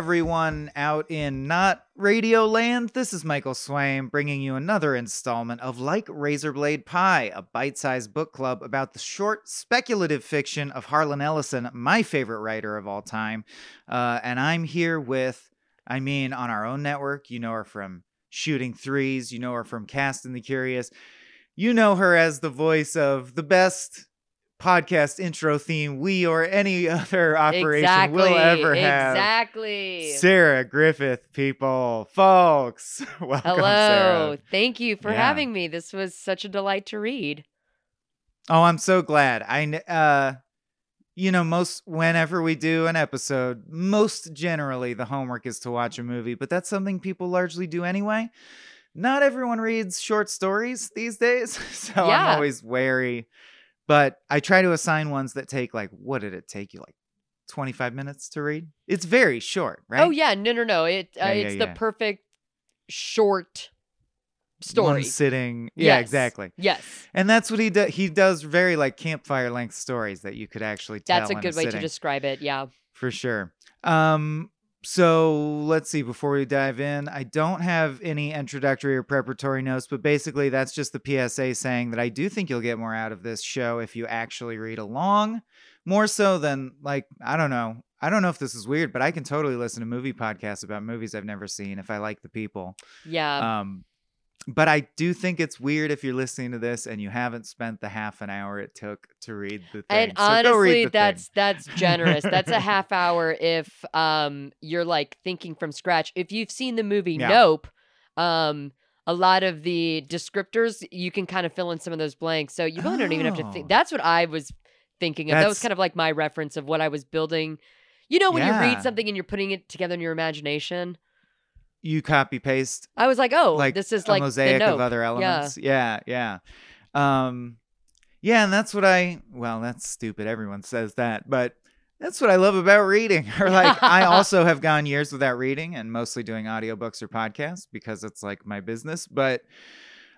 everyone out in not radio land. This is Michael Swaim bringing you another installment of Like Razorblade Pie, a bite sized book club about the short speculative fiction of Harlan Ellison, my favorite writer of all time. Uh, and I'm here with, I mean, on our own network, you know her from Shooting Threes, you know her from Cast and the Curious. You know her as the voice of the best podcast intro theme we or any other operation exactly, will ever have. Exactly. Sarah Griffith, people, folks. Welcome, Hello. Sarah. Thank you for Yeah. having me. This was such a delight to read. Oh, I'm so glad. I, uh, you know, most whenever we do an episode, most generally the homework is to watch a movie, but that's something people largely do anyway. Not everyone reads short stories these days, so I'm always wary. But I try to assign ones that take like, what did it take you like 25 minutes to read? It's very short, right? Oh yeah, no, no, no. It uh, Yeah, yeah, it's yeah. the perfect short story. One sitting. Yeah, Yes. exactly. Yes, And that's what he does. He does very like campfire length stories that you could actually tell. that's a good way to describe it. Yeah. for sure. Um, so let's see. Before we dive in, I don't have any introductory or preparatory notes, but basically that's just the PSA saying that I do think you'll get more out of this show if you actually read along, more so than like I don't know. I don't know if this is weird, but I can totally listen to movie podcasts about movies I've never seen if I like the people. Yeah. Um, but I do think it's weird if you're listening to this and you haven't spent the half an hour it took to read the thing. and So honestly, that's thing. that's generous. that's a half hour if um you're like thinking from scratch. If you've seen the movie Yeah. Nope, um a lot of the descriptors you can kind of fill in some of those blanks. So you really don't even have to Oh. think. That's what I was thinking of. that was kind of like my reference of what I was building. You know, when you read something and you're putting it together in your imagination, you copy paste I was like, oh, like this is like mosaic of other elements. Yeah, yeah. Um, yeah, and that's what I. Well, that's stupid. Everyone says that, but that's what I love about reading. or like, I also have gone years without reading and mostly doing audiobooks or podcasts because it's like my business. But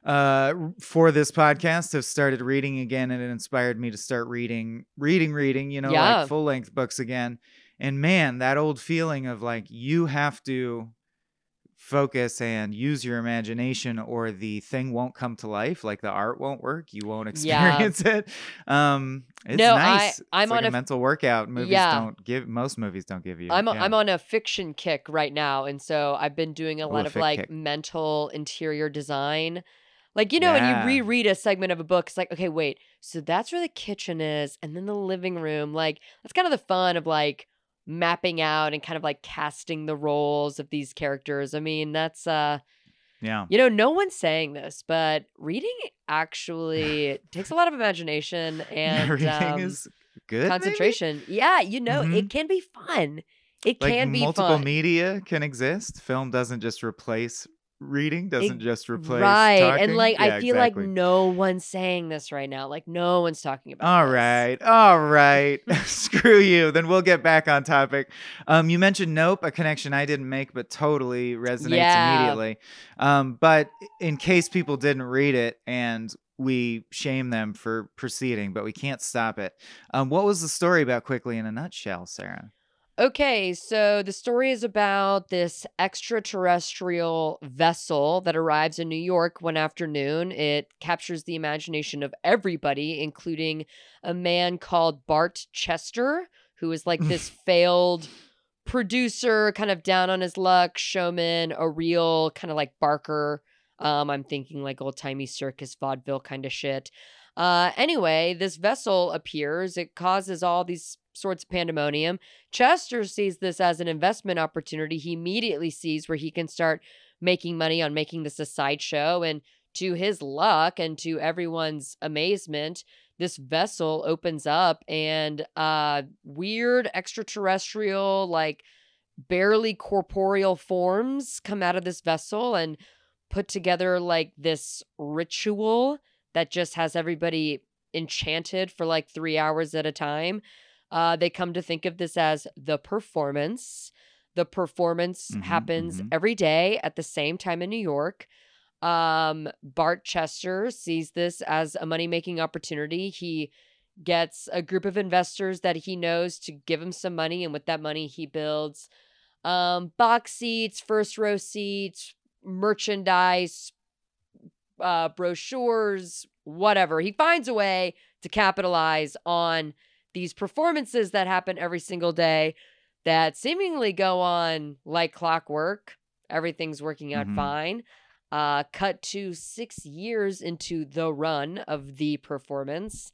uh for this podcast have started reading again and it inspired me to start reading reading reading you know Yeah. like full length books again and man that old feeling of like you have to focus and use your imagination or the thing won't come to life like the art won't work you won't Yeah. experience it um it's No, I- nice I'm it's like on a, a- mental workout movies Yeah. don't give most movies don't give you I'm yeah. I'm on a fiction kick right now, and so I've been doing a Ooh, lot a of like kick. mental interior design. Like you know, when Yeah. you reread a segment of a book, it's like, okay, wait, so that's where the kitchen is, and then the living room. Like that's kind of the fun of like mapping out and kind of like casting the roles of these characters. I mean, that's uh, yeah you know, no one's saying this, but reading actually takes a lot of imagination and reading um, is good maybe? concentration. Yeah, you know, Mhm. it can be fun. It like can be multiple fun. media can exist film doesn't just replace reading doesn't just replace right talking. and like Yeah, i feel exactly. like no one's saying this right now like no one's talking about all this. right all right screw you then we'll get back on topic um you mentioned nope a connection i didn't make but totally resonates Yeah. immediately um but in case people didn't read it and we shame them for proceeding but we can't stop it um what was the story about quickly in a nutshell sarah okay so the story is about this extraterrestrial vessel that arrives in new york one afternoon. It captures the imagination of everybody including a man called bart chester who is like this failed producer kind of down on his luck showman a real kind of like barker um i'm thinking like old-timey circus vaudeville kind of shit. Uh anyway this vessel appears. It causes all these sorts of pandemonium chester sees this as an investment opportunity he immediately sees where he can start making money on making this a sideshow and to his luck and to everyone's amazement this vessel opens up and uh weird extraterrestrial like barely corporeal forms come out of this vessel and put together like this ritual that just has everybody enchanted for like three hours at a time. Uh, they come to think of this as the performance. The performance Mhm, happens mhm. every day at the same time in New York. Um, Bart Chester sees this as a money making opportunity. He gets a group of investors that he knows to give him some money, and with that money, he builds um, box seats, first row seats, merchandise, uh, brochures, whatever. He finds a way to capitalize on these performances that happen every single day that seemingly go on like clockwork. Everything's working out Mhm. fine. Uh, cut to six years into the run of the performance.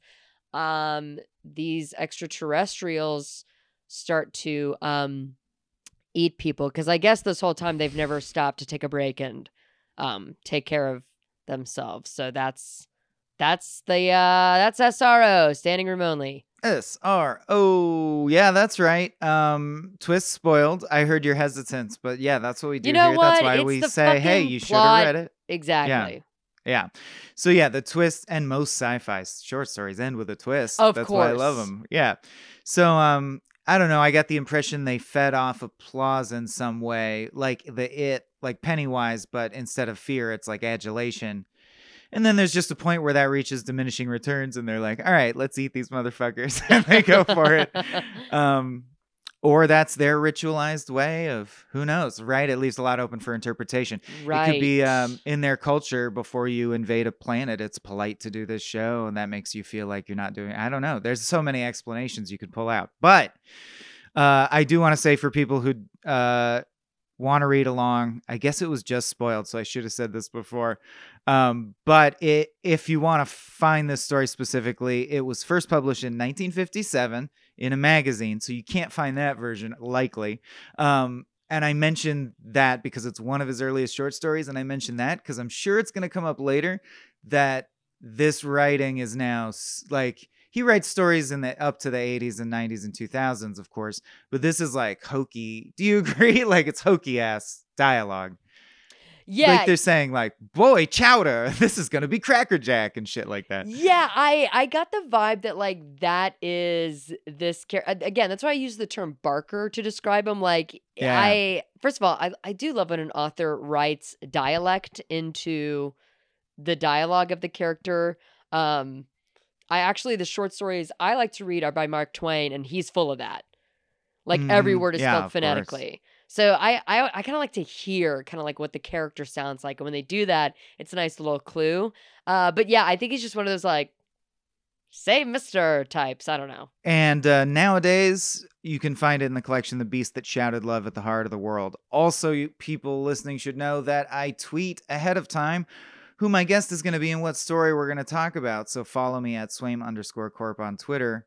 Um, these extraterrestrials start to um, eat people because I guess this whole time they've never stopped to take a break and um, take care of themselves. So that's that's the uh, that's SRO standing room only. S R O. Yeah, that's right. Um, twist spoiled. I heard your hesitance, but yeah, that's what we do You know here. That's why It's we say, hey, you should have read it. Exactly. Yeah. So yeah, the twist and most sci-fi short stories end with a twist. Of That's why I love them. Yeah. So um, I don't know. I got the impression they fed off applause in some way, like the it, like Pennywise, but instead of fear, it's like adulation. And then there's just a point where that reaches diminishing returns, and they're like, "All right, let's eat these motherfuckers," and they go for it. Um, or that's their ritualized way of who knows, right? It leaves a lot open for interpretation. right. It could be um, in their culture before you invade a planet. It's polite to do this show, and that makes you feel like you're not doing. I don't know. There's so many explanations you could pull out, but uh, I do want to say for people who uh, want to read along, I guess it was just spoiled, so I should have said this before. Um, but it, if you want to find this story specifically, it was first published in 1957 in a magazine, so you can't find that version likely. Um, and I mentioned that because it's one of his earliest short stories, and I mentioned that because I'm sure it's going to come up later that this writing is now like he writes stories in the up to the 80s and 90s and 2000s, of course, but this is like hokey. Do you agree? like it's hokey ass dialogue. Yeah. Like they're saying like, "Boy, chowder, this is going to be Cracker Jack" and shit like that. Yeah, I I got the vibe that like that is this character again. That's why I use the term Barker to describe him. Like Yeah. I first of all, I I do love when an author writes dialect into the dialogue of the character. Um, I actually the short stories I like to read are by Mark Twain, and he's full of that. Like every Mhm. word is Yeah, spelled phonetically. course. So I I, I kind of like to hear kind of like what the character sounds like, and when they do that, it's a nice little clue. Uh, but yeah, I think he's just one of those like, say Mister types. I don't know. And uh, nowadays, you can find it in the collection "The Beast That Shouted Love at the Heart of the World." Also, you, people listening should know that I tweet ahead of time who my guest is going to be and what story we're going to talk about. So follow me at Swaim underscore Corp on Twitter,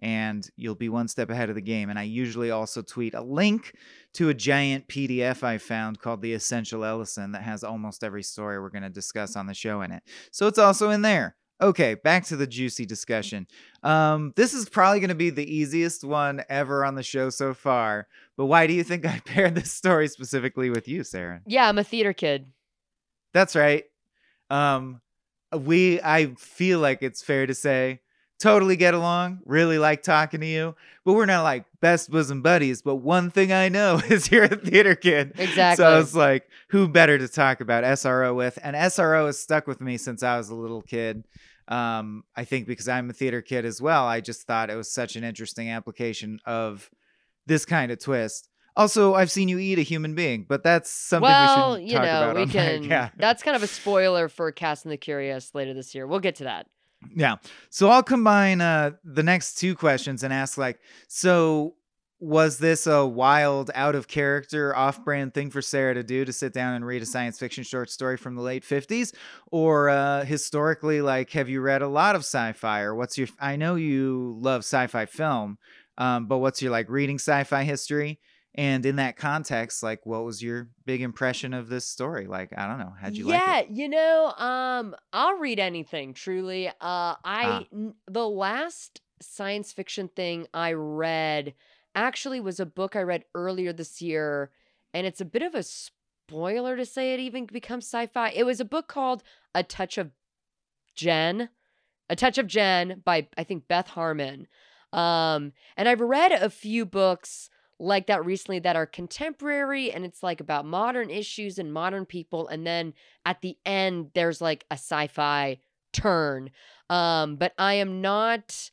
and you'll be one step ahead of the game. And I usually also tweet a link to a giant PDF I found called The Essential Ellison that has almost every story we're going to discuss on the show in it. So it's also in there. Okay, back to the juicy discussion. Um, this is probably going to be the easiest one ever on the show so far. But why do you think I paired this story specifically with you, Sarah? Yeah, I'm a theater kid. That's right. Um, we, I feel like it's fair to say, totally get along. Really like talking to you, but we're not like best bosom buddies. But one thing I know is you're a theater kid. Exactly. So I was like, who better to talk about SRO with? And SRO has stuck with me since I was a little kid. Um, I think because I'm a theater kid as well. I just thought it was such an interesting application of this kind of twist. Also, I've seen you eat a human being, but that's something well, we should you talk know, about. we can. Yeah. That's kind of a spoiler for Cast and the Curious later this year. We'll get to that. Yeah. So I'll combine uh, the next two questions and ask like, so was this a wild, out of character, off brand thing for Sarah to do to sit down and read a science fiction short story from the late 50s? Or uh, historically, like, have you read a lot of sci fi? Or what's your, I know you love sci fi film, um, but what's your like reading sci fi history? And in that context, like, what was your big impression of this story? Like, I don't know. How'd you yeah, like it? you know, um, I'll read anything. Truly, uh, Ah. I n- the last science fiction thing I read actually was a book I read earlier this year, and it's a bit of a spoiler to say it even becomes sci-fi. It was a book called A Touch of Jen, A Touch of Jen by I think Beth Harmon. Um, and I've read a few books like that recently that are contemporary and it's like about modern issues and modern people and then at the end there's like a sci-fi turn um but i am not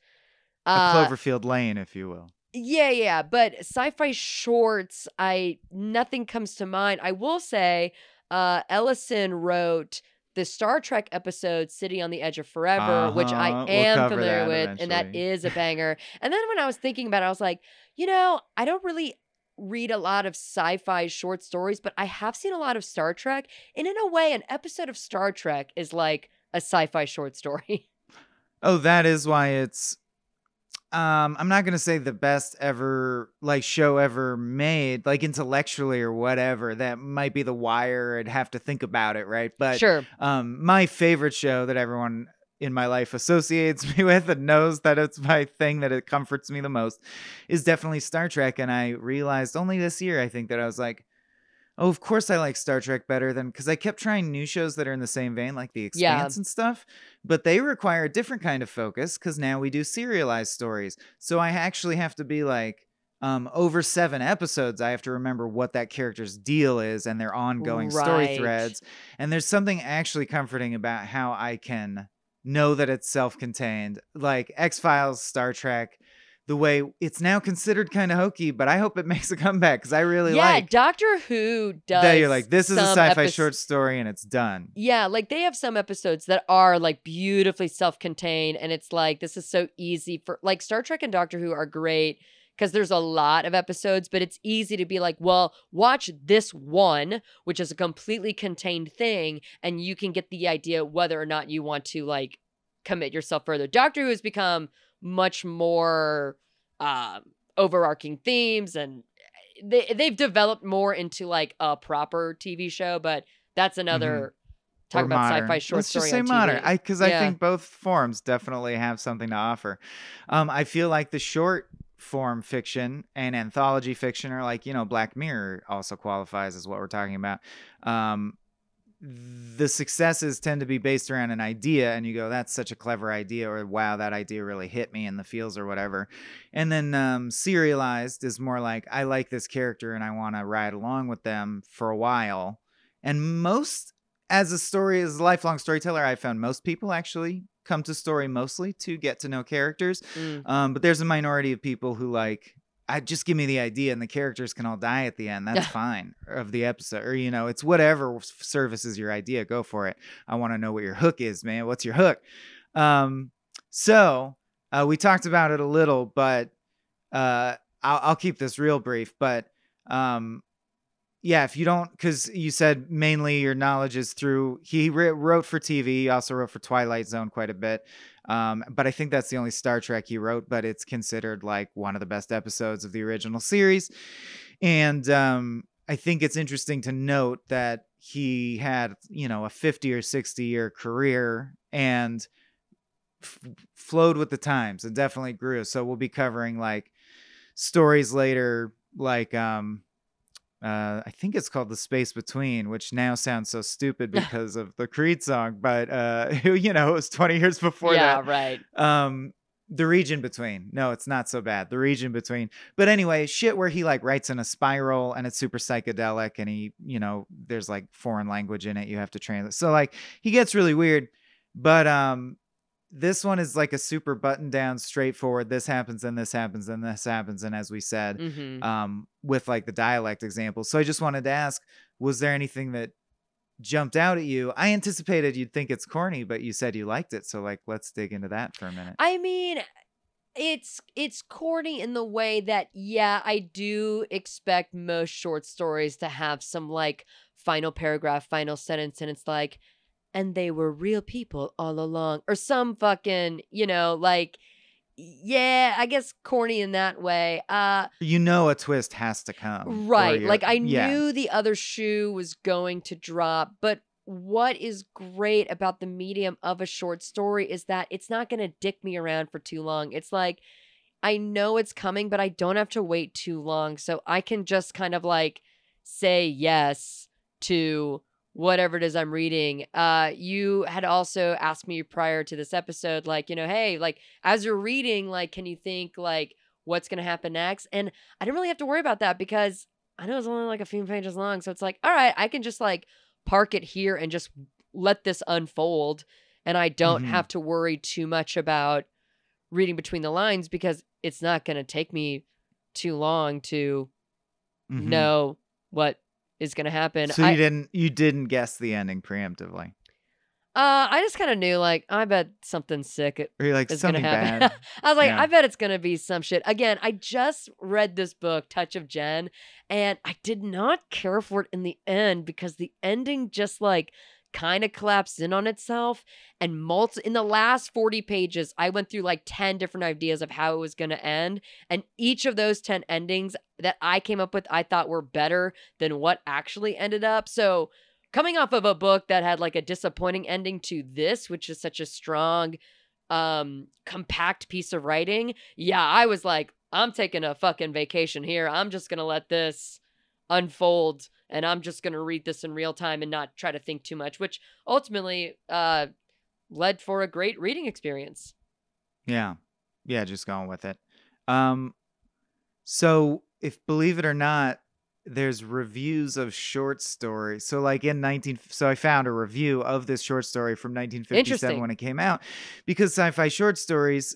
A uh Cloverfield Lane, if you will. Yeah, yeah, but sci-fi shorts, I nothing comes to mind. I will say, uh, Ellison wrote the Star Trek episode "City on the Edge of Forever," which Uh-huh, I we'll am familiar that with, and that is a banger. and then when I was thinking about it, I was like, you know, I don't really read a lot of sci-fi short stories, but I have seen a lot of Star Trek, and in a way, an episode of Star Trek is like a sci-fi short story. Oh, that is why it's um I'm not going to say the best ever like show ever made like intellectually or whatever. That might be the wire. I'd have to think about it, right? But sure. um my favorite show that everyone in my life associates me with and knows that it's my thing that it comforts me the most is definitely Star Trek and I realized only this year I think that I was like Oh, of course I like Star Trek better than because I kept trying new shows that are in the same vein, like The Yeah. Expanse and stuff, but they require a different kind of focus because now we do serialized stories. So I actually have to be like, um, over seven episodes, I have to remember what that character's deal is and their ongoing story threads. And there's something actually comforting about how I can know that it's self contained, like X Files, Star Trek. The way it's now considered kind of hokey, but I hope it makes a comeback because I really yeah, like Doctor Who does. that you're like this is a sci-fi epis- short story and it's done Yeah, like they have some episodes that are like beautifully self-contained, and it's like this is so easy for like Star Trek and Doctor Who are great because there's a lot of episodes, but it's easy to be like, well, watch this one, which is a completely contained thing, and you can get the idea whether or not you want to like commit yourself further. Doctor Who has become much more um overarching themes and they they've developed more into like a proper TV show, but that's another talk Or about modern. sci-fi short Let's story just say modern. TV. i because i think both forms definitely have something to offer. Um i feel like the short form fiction and anthology fiction are like you know black mirror also qualifies as what we're talking about. Um the successes tend to be based around an idea and you go that's such a clever idea or wow that idea really hit me in the feels or whatever. And then um, serialized is more like i like this character and i want to ride along with them for a while. And most as a story as a lifelong storyteller i found most people actually come to story mostly to get to know characters. Mm. um, but there's a minority of people who like I just give me the idea and the characters can all die at the end. That's fine of the episode, or you know, it's whatever services your idea. Go for it. I want to know what your hook is, man. What's your hook? Um, so uh, we talked about it a little, but uh, I'll, I'll keep this real brief. But um, yeah, if you don't, because you said mainly your knowledge is through. He wri- wrote for TV. He also wrote for Twilight Zone quite a bit. Um, but I think that's the only Star Trek he wrote, but it's considered like one of the best episodes of the original series. And um, I think it's interesting to note that he had, you know, a 50 or 60 year career and f- flowed with the times and definitely grew. So we'll be covering like stories later, like, um, uh, I think it's called The Space Between, which now sounds so stupid because of the Creed song, but uh, you know, it was 20 years before yeah, that right. um the region between. No it's not so bad. The region between. But anyway shit where he like writes in a spiral and it's super psychedelic and he you know there's like foreign language in it you have to translate. So like he gets really weird but um this one is like a super button down straightforward this happens and this happens and this happens and as we said hmm um with like the dialect example. So i just wanted to ask was there anything that jumped out at you? I anticipated you'd think it's corny but you said you liked it so like let's dig into that for a minute. I mean, it's it's corny in the way that yeah, I do expect most short stories to have some like final paragraph, final sentence, and it's like, and they were real people all along, or some fucking, you know, like, yeah, I guess corny in that way. Uh, you know a twist has to come. Right. Like I yeah. knew the other shoe was going to drop, but what is great about the medium of a short story is that it's not going to dick me around for too long. It's like I know it's coming, but I don't have to wait too long. So I can just kind of like say yes to whatever it is I'm reading. Uh you had also asked me prior to this episode like, you know, hey, like as you're reading, like can you think like what's going to happen next? And I didn't really have to worry about that because I know it's only like a few pages long. So it's like, all right, I can just like park it here and just let this unfold. And I don't Mhm. have to worry too much about reading between the lines because it's not going to take me too long to Mhm. know what is going to happen. So you I, didn't you didn't guess the ending preemptively. uh, I just kind of knew, like, I bet something sick Or you're like is something happen. bad. I was like, Yeah. I bet it's going to be some shit. Again, I just read this book, Touch of Jen, and I did not care for it in the end because the ending just like kind of collapsed in on itself and multi in the last 40 pages i went through like 10 different ideas of how it was going to end and each of those 10 endings that i came up with i thought were better than what actually ended up. So coming off of a book that had like a disappointing ending to this which is such a strong um compact piece of writing yeah i was like i'm taking a fucking vacation here. I'm just going to let this unfold and i'm just going to read this in real time and not try to think too much which ultimately uh led for a great reading experience Yeah. Yeah, just going with it. Um so if believe it or not, there's reviews of short stories. So like in 19 so I found a review of this short story from 1957 Interesting. when it came out because sci-fi short stories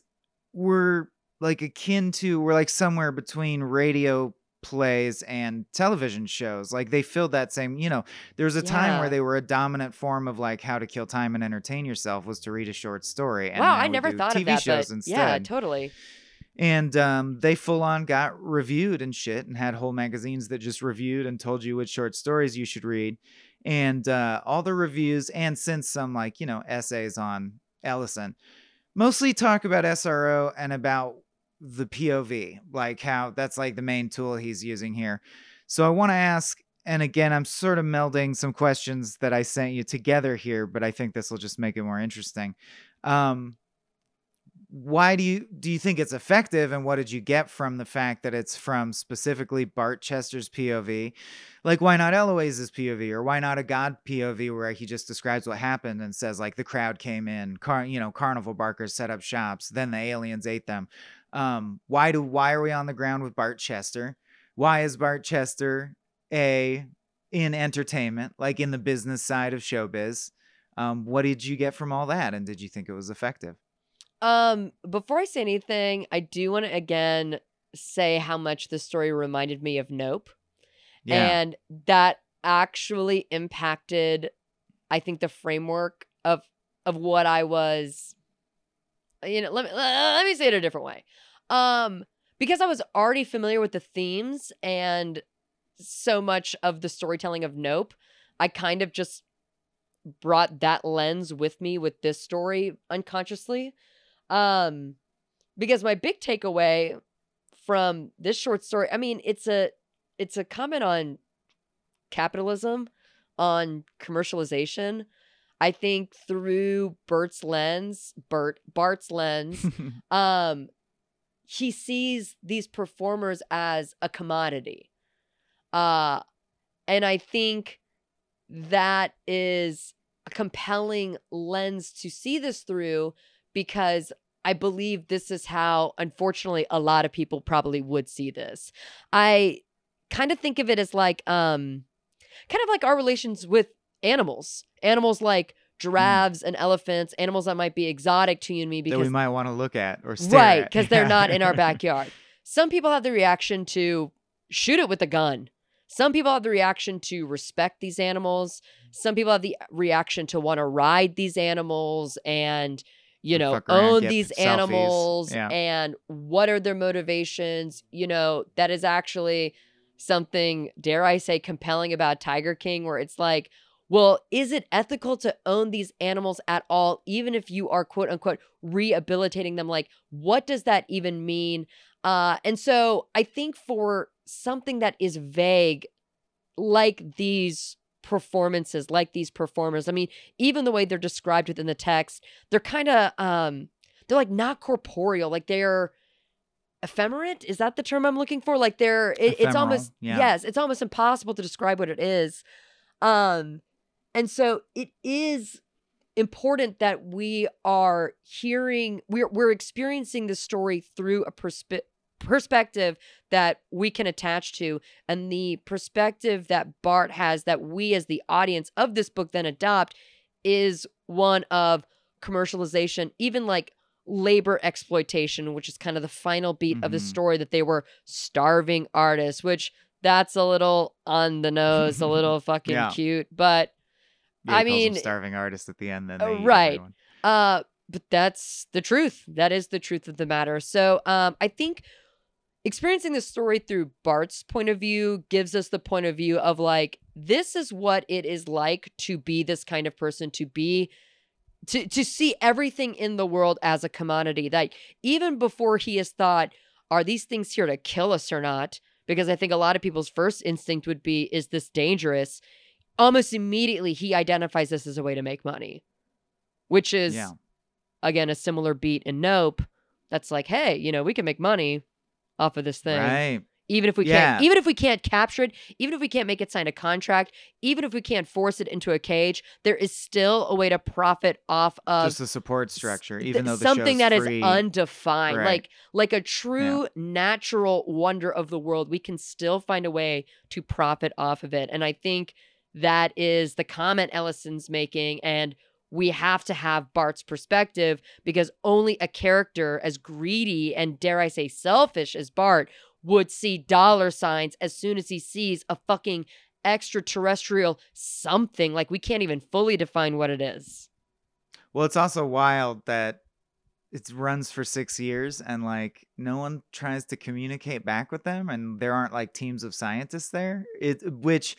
were like akin to were like somewhere between radio plays and television shows. Like they filled that same, you know, there was a time where they were a dominant form of like how to kill time and entertain yourself was to read a short story. And wow i never thought TV of that shows but instead yeah totally and um, they full on got reviewed and shit and had whole magazines that just reviewed and told you which short stories you should read and uh, all the reviews and since some like you know essays on ellison mostly talk about sro and about the pov like how that's like the main tool he's using here so i want to ask and again i'm sort of melding some questions that i sent you together here but i think this will just make it more interesting um, why do you do you think it's effective and what did you get from the fact that it's from specifically Bart Chester's POV? Like why not Eloise's POV or why not a god POV where he just describes what happened and says like the crowd came in, car you know, carnival barkers set up shops, then the aliens ate them. Um why do why are we on the ground with Bart Chester? Why is Bart Chester a in entertainment, like in the business side of showbiz? Um, what did you get from all that and did you think it was effective? Um, before I say anything, I do want to again say how much this story reminded me of Nope. And that actually impacted I think the framework of of what I was you know, let me let me say it a different way. Um because I was already familiar with the themes and so much of the storytelling of Nope, I kind of just brought that lens with me with this story unconsciously. Um because my big takeaway from this short story, I mean, it's a it's a comment on capitalism, on commercialization. I think through Bert's lens, Bert Bart's lens, um he sees these performers as a commodity. Uh and I think that is a compelling lens to see this through because I believe this is how, unfortunately, a lot of people probably would see this. I kind of think of it as like, um, kind of like our relations with animals, animals like Mm. giraffes and elephants, animals that might be exotic to you and me that we might want to look at or stare right because they're not in our backyard. Some people have the reaction to shoot it with a gun. Some people have the reaction to respect these animals. Some people have the reaction to want to ride these animals and you know around, own these animals Yeah. and what are their motivations you know that is actually something dare i say compelling about tiger king where it's like well is it ethical to own these animals at all even if you are quote unquote rehabilitating them? Like what does that even mean? Uh and so i think for something that is vague like these performances like these performers i mean even the way they're described within the text they're kind of um they're like not corporeal like they're ephemerate is that the term i'm looking for? Like they're it, it's almost yeah. yes it's almost impossible to describe what it is. Um and so it is important that we are hearing we're we're experiencing the story through a perspe- perspective that we can attach to and the perspective that Bart has that we as the audience of this book then adopt is one of commercialization even like labor exploitation, which is kind of the final beat of the Mhm. story that they were starving artists, which that's a little on the nose, a little fucking Yeah. cute, but Yeah, I mean- starving artist at the end. Then Uh, right. Uh, but that's the truth. That is the truth of the matter. So, um, I think experiencing the story through Bart's point of view gives us the point of view of like this is what it is like to be this kind of person, to be to to see everything in the world as a commodity. that even before he has thought, are these things here to kill us or not? Because I think a lot of people's first instinct would be, is this dangerous? Almost immediately, he identifies this as a way to make money, which is Yeah. again a similar beat in Nope. That's like, hey, you know, we can make money off of this thing, Right. even if we Yeah. can't, even if we can't capture it, even if we can't make it sign a contract, even if we can't force it into a cage, there is still a way to profit off of Just a support structure, th- even though the something that is free. undefined Right. like like a true natural wonder of the world we can still find a way to profit off of it and i think that is the comment ellison's making and we have to have bart's perspective because only a character as greedy and dare i say selfish as bart would see dollar signs as soon as he sees a fucking extraterrestrial something like we can't even fully define what it is Well, it's also wild that it runs for six years and like no one tries to communicate back with them, and there aren't like teams of scientists there. It which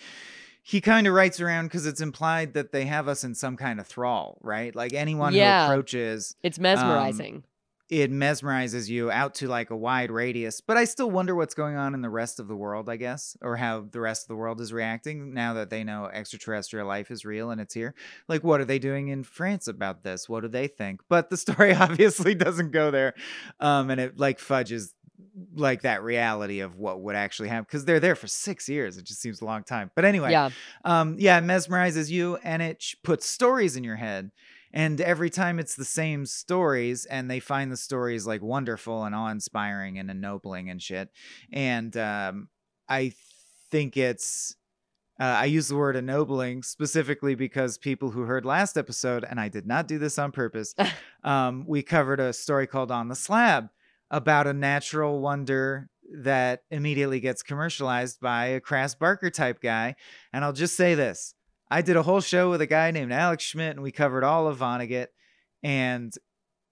he kind of writes around because it's implied that they have us in some kind of thrall, right? Like anyone Yeah. who approaches, it's mesmerizing it mesmerizes you out to like a wide radius. But I still wonder what's going on in the rest of the world, I guess, or how the rest of the world is reacting now that they know extraterrestrial life is real and it's here. Like, what are they doing in France about this? What do they think? But the story obviously doesn't go there. Um, and it like fudges like that reality of what would actually happen because they're there for six years. It just seems a long time. But anyway, yeah um yeah it mesmerizes you and it sh- puts stories in your head and every time it's the same stories and they find the stories like wonderful and awe-inspiring and ennobling and shit and um i think it's uh, I use the word ennobling specifically because people who heard last episode, and I did not do this on purpose, um, we covered a story called On the Slab about a natural wonder that immediately gets commercialized by a Crass Barker type guy. And I'll just say this I did a whole show with a guy named Alex Schmidt, and we covered all of Vonnegut. And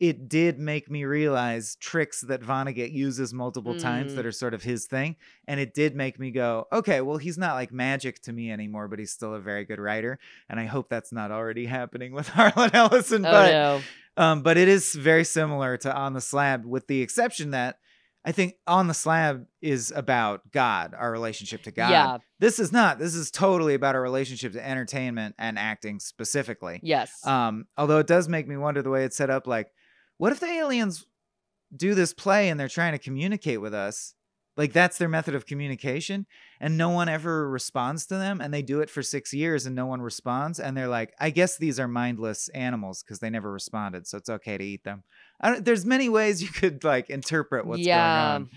it did make me realize tricks that Vonnegut uses multiple times Mm. that are sort of his thing. And it did make me go, okay, well, he's not like magic to me anymore, but he's still a very good writer. And I hope that's not already happening with Harlan Ellison. oh but no um, but it is very similar to On the Slab, with the exception that I think On the Slab is about God, our relationship to God. Yeah. This is not. This is totally about our relationship to entertainment and acting specifically. yes Um, although it does make me wonder the way it's set up. Like, what if the aliens do this play and they're trying to communicate with us? Like that's their method of communication, and no one ever responds to them, and they do it for six years and no one responds, and they're like, I guess these are mindless animals because they never responded, so it's okay to eat them. I don't, there's many ways you could like interpret what's Yeah. going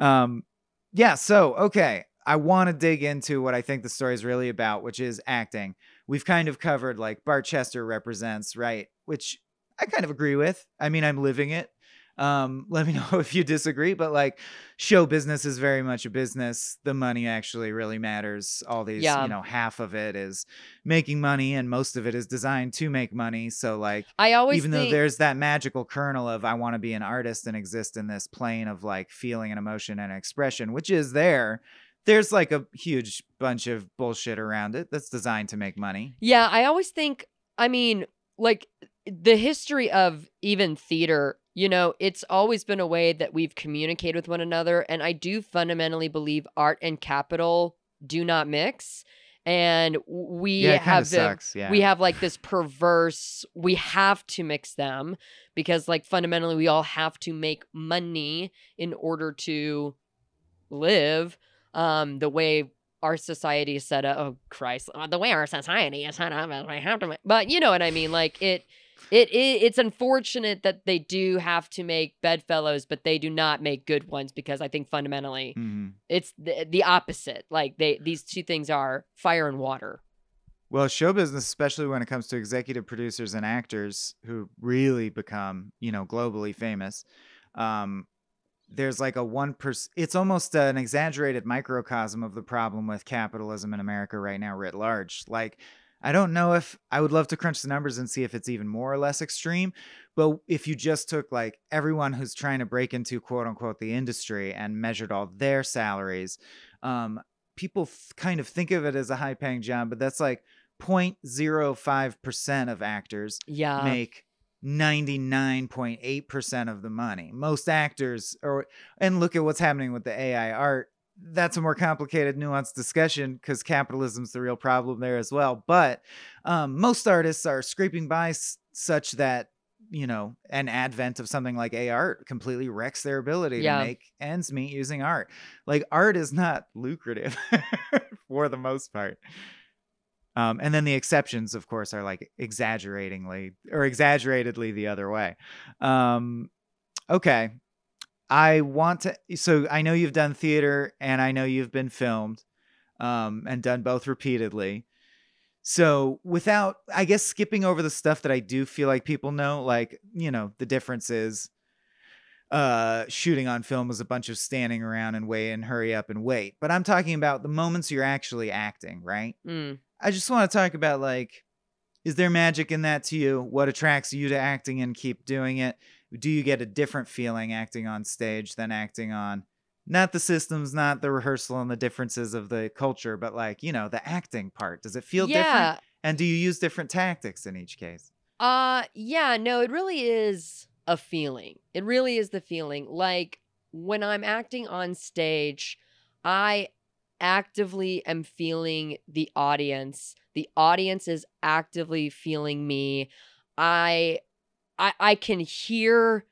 on. Um, yeah. So okay, I want to dig into what I think the story is really about, which is acting. We've kind of covered like Bart Chester represents, right? Which I kind of agree with. I mean, I'm living it. Um, let me know if you disagree, but like show business is very much a business. The money actually really matters. All these, Yeah. you know, half of it is making money and most of it is designed to make money. So like i always even think though there's that magical kernel of I want to be an artist and exist in this plane of like feeling and emotion and expression, which is there, there's like a huge bunch of bullshit around it that's designed to make money. Yeah, I always think, I mean, like the history of even theater, you know, it's always been a way that we've communicated with one another. And I do fundamentally believe art and capital do not mix. And we yeah, have the, sucks. Yeah. we have like this perverse we have to mix them because like fundamentally we all have to make money in order to live um the way our society is set up oh christ uh, the way our society is set up we have to but you know what i mean like it it, it it's unfortunate that they do have to make bedfellows but they do not make good ones because i think fundamentally Mhm. it's the, the opposite like they these two things are fire and water Well, show business, especially when it comes to executive producers and actors who really become, you know, globally famous, um, there's like a one percent. It's almost an exaggerated microcosm of the problem with capitalism in America right now, writ large. Like, I don't know if I would love to crunch the numbers and see if it's even more or less extreme. But if you just took like everyone who's trying to break into quote unquote the industry and measured all their salaries, um, people th- kind of think of it as a high paying job, but that's like 0.05% of actors Yeah. make 99.8% of the money. Most actors or and look at what's happening with the AI art. That's a more complicated, nuanced discussion because capitalism's the real problem there as well. But um, most artists are scraping by s- such that you know an advent of something like art completely wrecks their ability Yeah. to make ends meet using art. Like art is not lucrative for the most part. Um, and then the exceptions, of course, are like exaggeratingly or exaggeratedly the other way. Um, okay. I want to, so I know you've done theater and I know you've been filmed um, and done both repeatedly. So without, I guess, skipping over the stuff that I do feel like people know, like, you know, the difference is uh shooting on film is a bunch of standing around and wait and hurry up and wait but i'm talking about the moments you're actually acting right Mm. I just want to talk about like, is there magic in that to you? What attracts you to acting and keep doing it? Do you get a different feeling acting on stage than acting on not the systems, not the rehearsal and the differences of the culture, but like, you know, the acting part? Does it feel different? yeah. And do you use different tactics in each case? Uh yeah, no, it really is a feeling. It really is the feeling. Like when I'm acting on stage, I actively am feeling the audience. The audience is actively feeling me. I I I can hear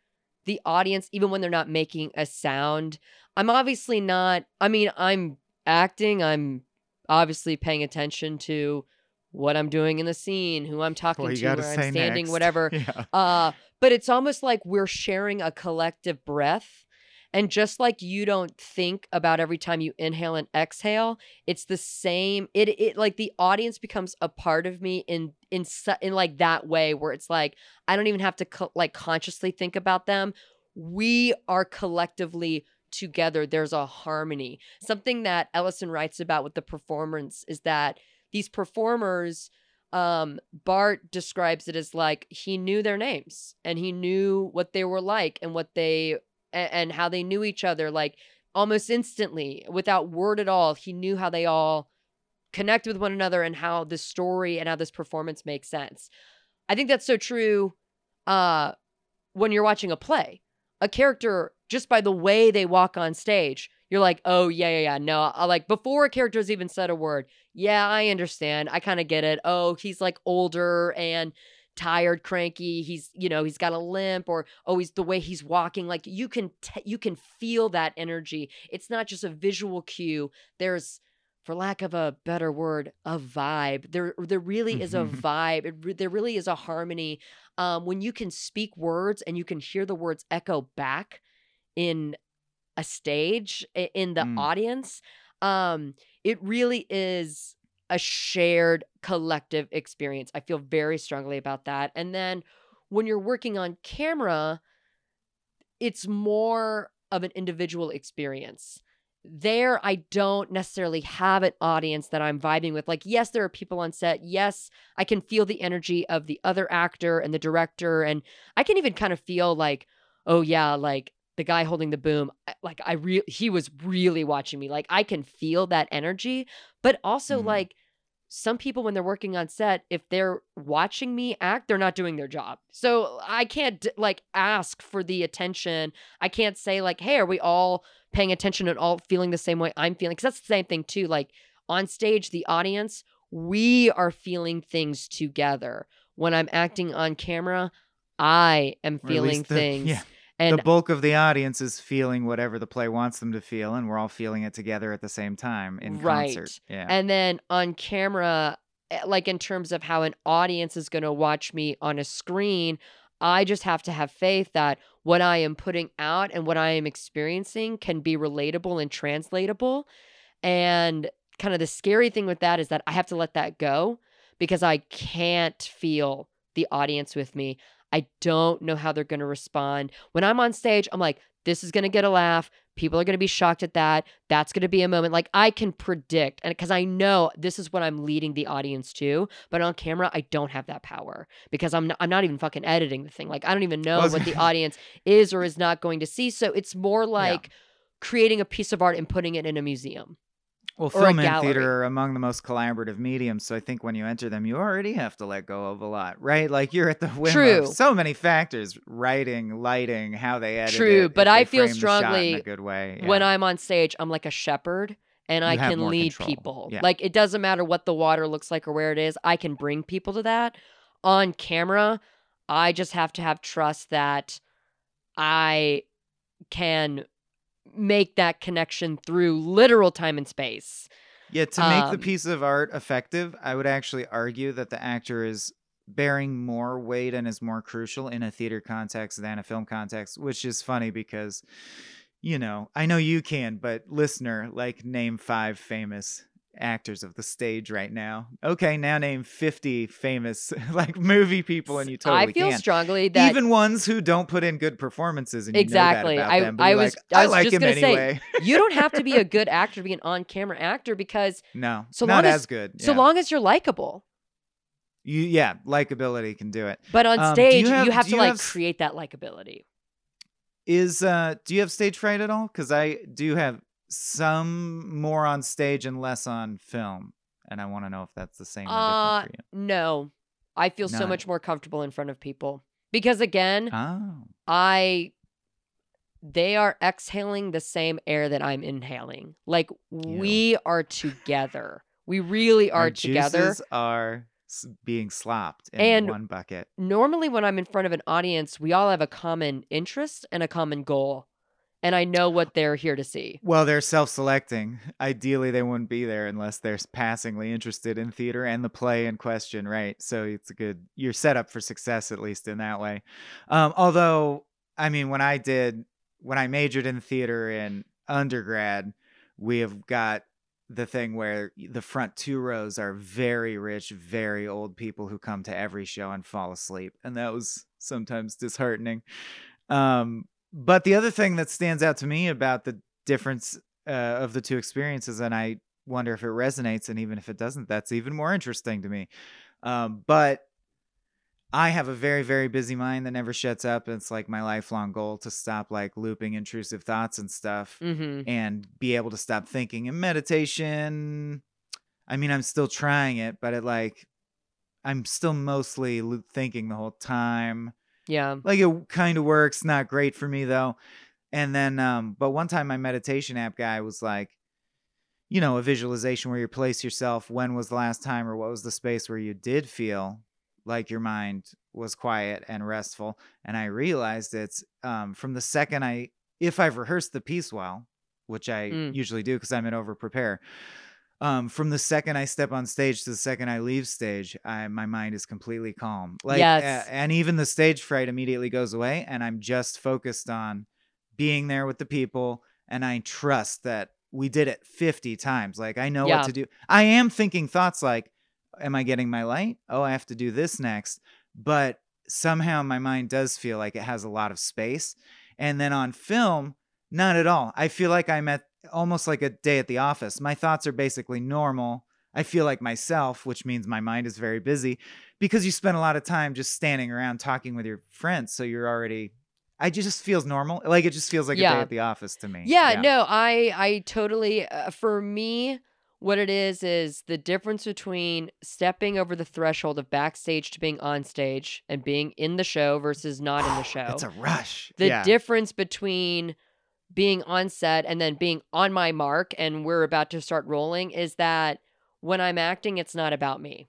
the audience even when they're not making a sound. I'm obviously not I mean, I'm acting, I'm obviously paying attention to what I'm doing in the scene, who I'm talking to, where I'm standing, next. whatever. Yeah. Uh, but it's almost like we're sharing a collective breath. And just like you don't think about every time you inhale and exhale, it's the same. It it like the audience becomes a part of me in in in like that way where it's like I don't even have to co- like consciously think about them. We are collectively together. There's a harmony. Something that Ellison writes about with the performance is that these performers um bart describes it as like he knew their names and he knew what they were like and what they a- and how they knew each other like almost instantly without word at all he knew how they all connect with one another and how this story and how this performance makes sense. I think that's so true uh when you're watching a play. A character just by the way they walk on stage you're like oh yeah yeah yeah no I, like before a character's even said a word yeah i understand i kind of get it. Oh he's like older and tired cranky he's you know he's got a limp or oh he's the way he's walking like you can t- you can feel that energy. It's not just a visual cue there's for lack of a better word a vibe. There there really is a vibe it, re- there really is a harmony. Um when you can speak words and you can hear the words echo back in a stage in the Mm. audience um it really is a shared collective experience. I feel very strongly about that. And then when you're working on camera it's more of an individual experience. There i don't necessarily have an audience that i'm vibing with. Like yes there are people on set. Yes i can feel the energy of the other actor and the director. And i can even kind of feel like oh yeah like the guy holding the boom like i really he was really watching me like i can feel that energy but also Mhm. like some people when they're working on set if they're watching me act they're not doing their job. So i can't like ask for the attention. I can't say like hey are we all paying attention and all feeling the same way i'm feeling? Because that's the same thing too like on stage the audience we are feeling things together. When i'm acting on camera i am feeling the- things yeah. And the bulk of the audience is feeling whatever the play wants them to feel, and we're all feeling it together at the same time in Right. concert. Yeah. And then on camera, eh, like in terms of how an audience is going to watch me on a screen, I just have to have faith that what I am putting out and what I am experiencing can be relatable and translatable. And kind of the scary thing with that is that I have to let that go because I can't feel the audience with me. I don't know how they're going to respond. When I'm on stage, I'm like, this is going to get a laugh. People are going to be shocked at that. That's going to be a moment. Like I can predict, and because I know this is what I'm leading the audience to. But on camera, I don't have that power because I'm not, I'm not even fucking editing the thing. Like I don't even know what the audience is or is not going to see. So it's more like creating a piece of art and putting it in a museum. Well, film and theater are among the most collaborative mediums, so I think when you enter them, you already have to let go of a lot, right? Like you're at the whim True. of so many factors: writing, lighting, how they edit True, it, but I feel the in strongly a good way. When. I'm on stage, I'm like a shepherd and I You have can lead control. people. Yeah. Like it doesn't matter what the water looks like or where it is, I can bring people to that. On camera, I just have to have trust that I can make that connection through literal time and space. Yeah, to make the Um, piece of art effective, I would actually argue that the actor is bearing more weight and is more crucial in a theater context than a film context, which is funny because, you know, I know you can, but listener, like, name five famous actors of the stage right now. Okay, now name 50 famous, like, movie people, and you totally I feel can. strongly that Even ones who don't put in good performances, and you Exactly. know that about I- them, I was- like, I I like just him gonna say, anyway. you don't have to be a good actor to be an on-camera actor because no, So not long as- as good. so long as you're likable. You, yeah, likability can do it. But on Um, do you stage, you have- have, to you like have create that likability. Is uh, do you have stage fright at all? Because I do have some more on stage and less on film, and I want to know if that's the same Uh, no, I feel so much more comfortable in front of people because again. Oh, I they are exhaling the same air that I'm inhaling. Like we are together. We really our are together. juices are being slopped in And- one bucket. Normally, when I'm in front of an audience, we all have a common interest and a common goal, and I know what they're here to see. Well, they're self-selecting. Ideally, they wouldn't be there unless they're passingly interested in theater and the play in question, right? So it's a good. You're set up for success at least in that way. Um, although, I mean, when I did, when I majored in theater in undergrad, we have got the thing where the front two rows are very rich, very old people who come to every show and fall asleep, and that was sometimes disheartening. Um, but the other thing that stands out to me about the difference uh, of the two experiences, and I wonder if it resonates, and even if it doesn't, that's even more interesting to me. Um, but I have a very, very busy mind that never shuts up. And it's like my lifelong goal to stop like looping intrusive thoughts and stuff Mm-hmm. and be able to stop thinking. And meditation, I mean, I'm still trying it, but it like, I'm still mostly thinking the whole time Yeah. like it kind of works not great for me though and then um but one time my meditation app guy was like you know a visualization where you place yourself when was the last time or what was the space where you did feel like your mind was quiet and restful and i realized it's um from the second i if i've rehearsed the piece well which i Mm. usually do because i'm an over prepare um, from the second I step on stage to the second I leave stage, I, my mind is completely calm. Like, Yes. a- and even the stage fright immediately goes away, and I'm just focused on being there with the people, and I trust that we did it 50 times. Like, I know Yeah. what to do. I am thinking thoughts like, "Am I getting my light? Oh, I have to do this next." But somehow my mind does feel like it has a lot of space, and then on film, not at all. I feel like I'm at almost like a day at the office. My thoughts are basically normal. I feel like myself, which means my mind is very busy because you spend a lot of time just standing around talking with your friends. So you're already, I just feels normal. Like it just feels like a day at the office to me. Yeah, no, I I totally uh, for me what it is is the difference between stepping over the threshold of backstage to being on stage and being in the show versus not in the show. It's a rush. the yeah. difference between being on set and then being on my mark and we're about to start rolling is that when I'm acting, it's not about me.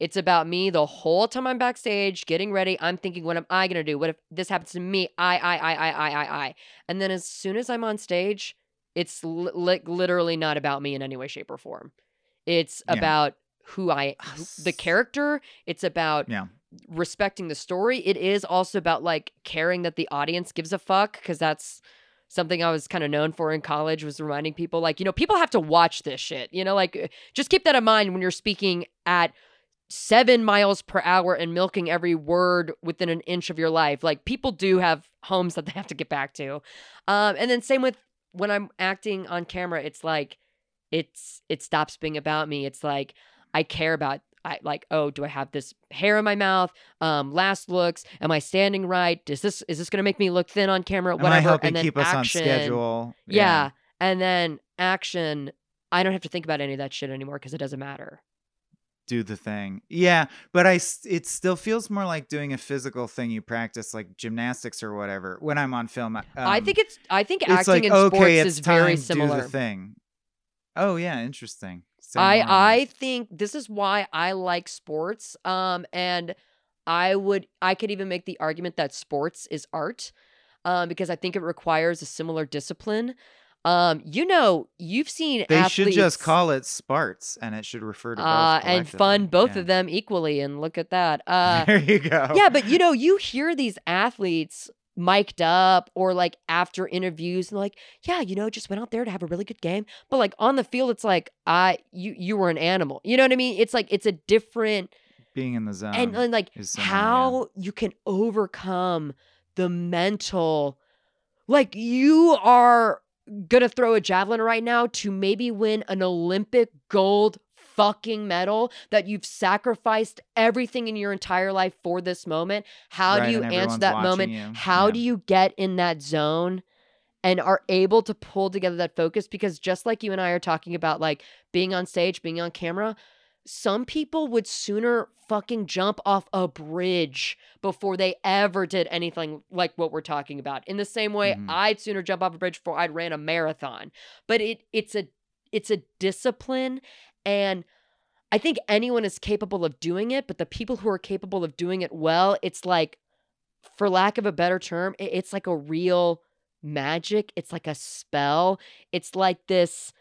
It's about me the whole time I'm backstage getting ready. I'm thinking, what am I gonna do? What if this happens to me? I, I, I, I, I, I, I. And then as soon as I'm on stage, it's li- li- literally not about me in any way, shape, or form. It's Yeah. about who I, who- the character. It's about Yeah. respecting the story. It is also about like caring that the audience gives a fuck because that's something I was kind of known for in college was reminding people like, you know, people have to watch this shit. You know, like uh, just keep that in mind when you're speaking at seven miles per hour and milking every word within an inch of your life. Like people do have homes that they have to get back to. Um, and then same with when I'm acting on camera, it's like it's it stops being about me. It's like I care about I like, oh, do I have this hair in my mouth? Um, last looks, am I standing right? Is this is this gonna make me look thin on camera? Am I Whatever. helping and then keep us on action. schedule? Yeah. And then action, I don't have to think about any of that shit anymore because it doesn't matter. do the thing. Yeah, but I it still feels more like doing a physical thing you practice like gymnastics or whatever when I'm on film. I um, think it's I think it's acting like in okay, sports it's is very similar. Do the thing. Oh yeah, interesting. Same I hormones. I think this is why I like sports. Um, and I would I could even make the argument that sports is art, um, because I think it requires a similar discipline. Um, you know, you've seen they athletes, should just call it Sparts, and it should refer to both. uh, and fund both Yeah. of them equally. And look at that. Uh, there you go. yeah, but you know, you hear these athletes mic'd up or like after interviews and like, yeah, you know, just went out there to have a really good game. But like on the field, it's like, I you you were an animal. You know what I mean? It's like it's a different being in the zone. and, and like similar, yeah. how you can overcome the mental like you are gonna throw a javelin right now to maybe win an olympic gold fucking medal that you've sacrificed everything in your entire life for this moment how Right, do you answer that moment you. how Yeah. do you get in that zone and are able to pull together that focus because just like you and I are talking about like being on stage, being on camera, some people would sooner fucking jump off a bridge before they ever did anything like what we're talking about. In the same way, Mhm. I'd sooner jump off a bridge before I'd ran a marathon. But it it's a it's a discipline and I think anyone is capable of doing it, but the people who are capable of doing it well, it's like for lack of a better term, it's like a real magic. It's like a spell. It's like this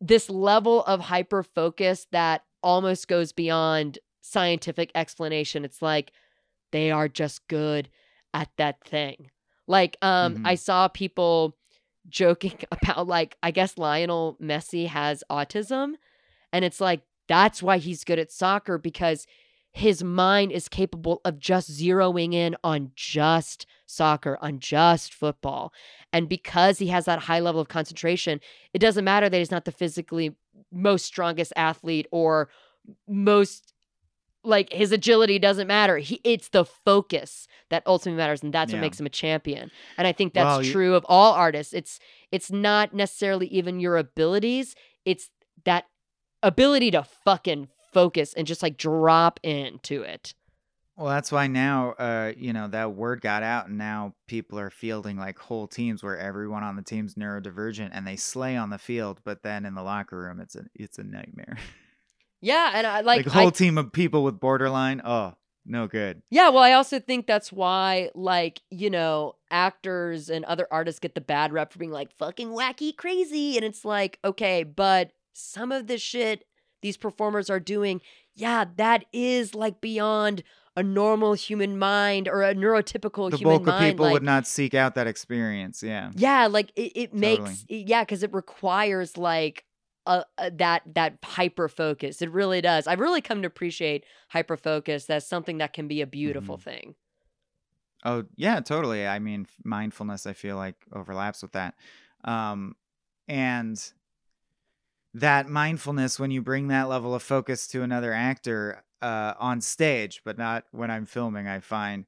this level of hyper focus that almost goes beyond scientific explanation. It's like they are just good at that thing. Like um I saw people joking about like I guess Lionel Messi has autism and it's like that's why he's good at soccer because his mind is capable of just zeroing in on just soccer, on just football. And because he has that high level of concentration, it doesn't matter that he's not the physically most strongest athlete or most like his agility doesn't matter. He it's the focus that ultimately matters and that's Yeah. what makes him a champion. And I think that's Well, you- true of all artists. It's it's not necessarily even your abilities, it's that ability to fucking focus and just like drop into it. Well, that's why now, uh, you know, that word got out, and now people are fielding like whole teams where everyone on the team's neurodivergent, and they slay on the field, but then in the locker room, it's a it's a nightmare. Yeah, and I Like, like, a whole I, team of people with borderline. Oh, no good. Yeah, well, I also think that's why, like, you know, actors and other artists get the bad rep for being like fucking wacky crazy. And it's like, okay, but some of the shit these performers are doing, yeah, that is like beyond a normal human mind or a neurotypical human mind. The human bulk of mind. people like, would not seek out that experience. Yeah. yeah, like it, it Totally. makes yeah, because it requires like a, a that that hyper focus. It really does. I've really come to appreciate hyper focus That's something that can be a beautiful Mhm. thing. Oh, yeah, totally. I mean, mindfulness, I feel like overlaps with that. Um, and that mindfulness, when you bring that level of focus to another actor uh, on stage, but not when I'm filming, I find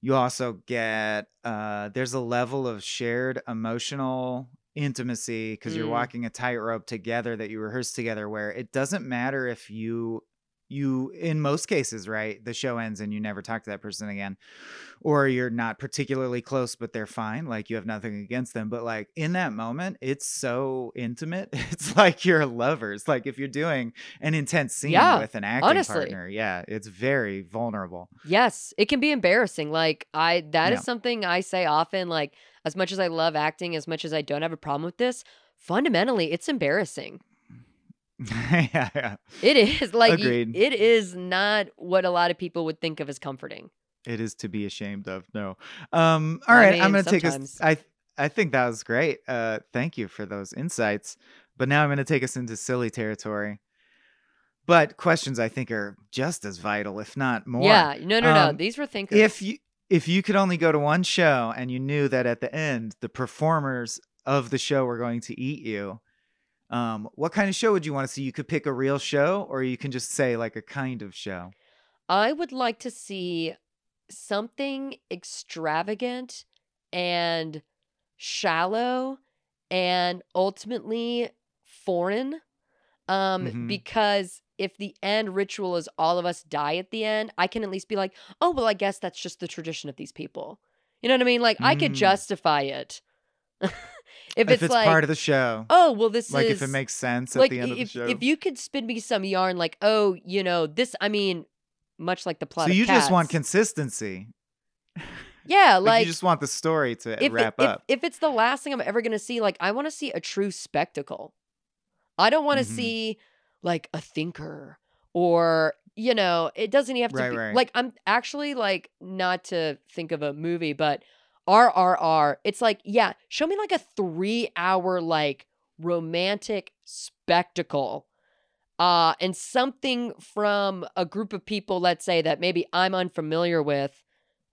you also get uh, there's a level of shared emotional intimacy because you're Mm. walking a tightrope together that you rehearse together where it doesn't matter if you you in most cases right the show ends and you never talk to that person again or you're not particularly close but they're fine like you have nothing against them but like in that moment it's so intimate it's like you're lovers like if you're doing an intense scene Yeah, with an acting honestly. partner yeah it's very vulnerable Yes, it can be embarrassing. Like I that is Yeah. something I say often like as much as I love acting, as much as I don't have a problem with this, fundamentally it's embarrassing. yeah yeah It is like Agreed. it is not what a lot of people would think of as comforting. it is to be ashamed of no um all I right i'm gonna take us i i think that was great uh thank you for those insights but now i'm gonna take us into silly territory but questions I think are just as vital, if not more. Yeah, no, no, no. Um, These were thinkers. If you if you could only go to one show and you knew that at the end the performers of the show were going to eat you, um, what kind of show would you want to see? You could pick a real show, or you can just say like a kind of show. I would like to see something extravagant and shallow and ultimately foreign. Um, Mhm. because if the end ritual is all of us die at the end, I can at least be like, oh, well, I guess that's just the tradition of these people. You know what I mean? Like, I could Mm. justify it. if, If it's, it's like, part of the show, oh, well, this like is if it makes sense at the end of the if, show. if you could spin me some yarn, like, oh, you know, this, I mean, much like the plot so you just want consistency. yeah, Like, like, you just want the story to if, wrap if, up. if it's the last thing I'm ever going to see, like, I want to see a true spectacle. I don't want to Mhm. see like a thinker or, you know, it doesn't even have to Right, be right. like, I'm actually like, not to think of a movie, but RRR, it's like, yeah, show me like a three hour, like, romantic spectacle. Uh, and something from a group of people, let's say that maybe I'm unfamiliar with,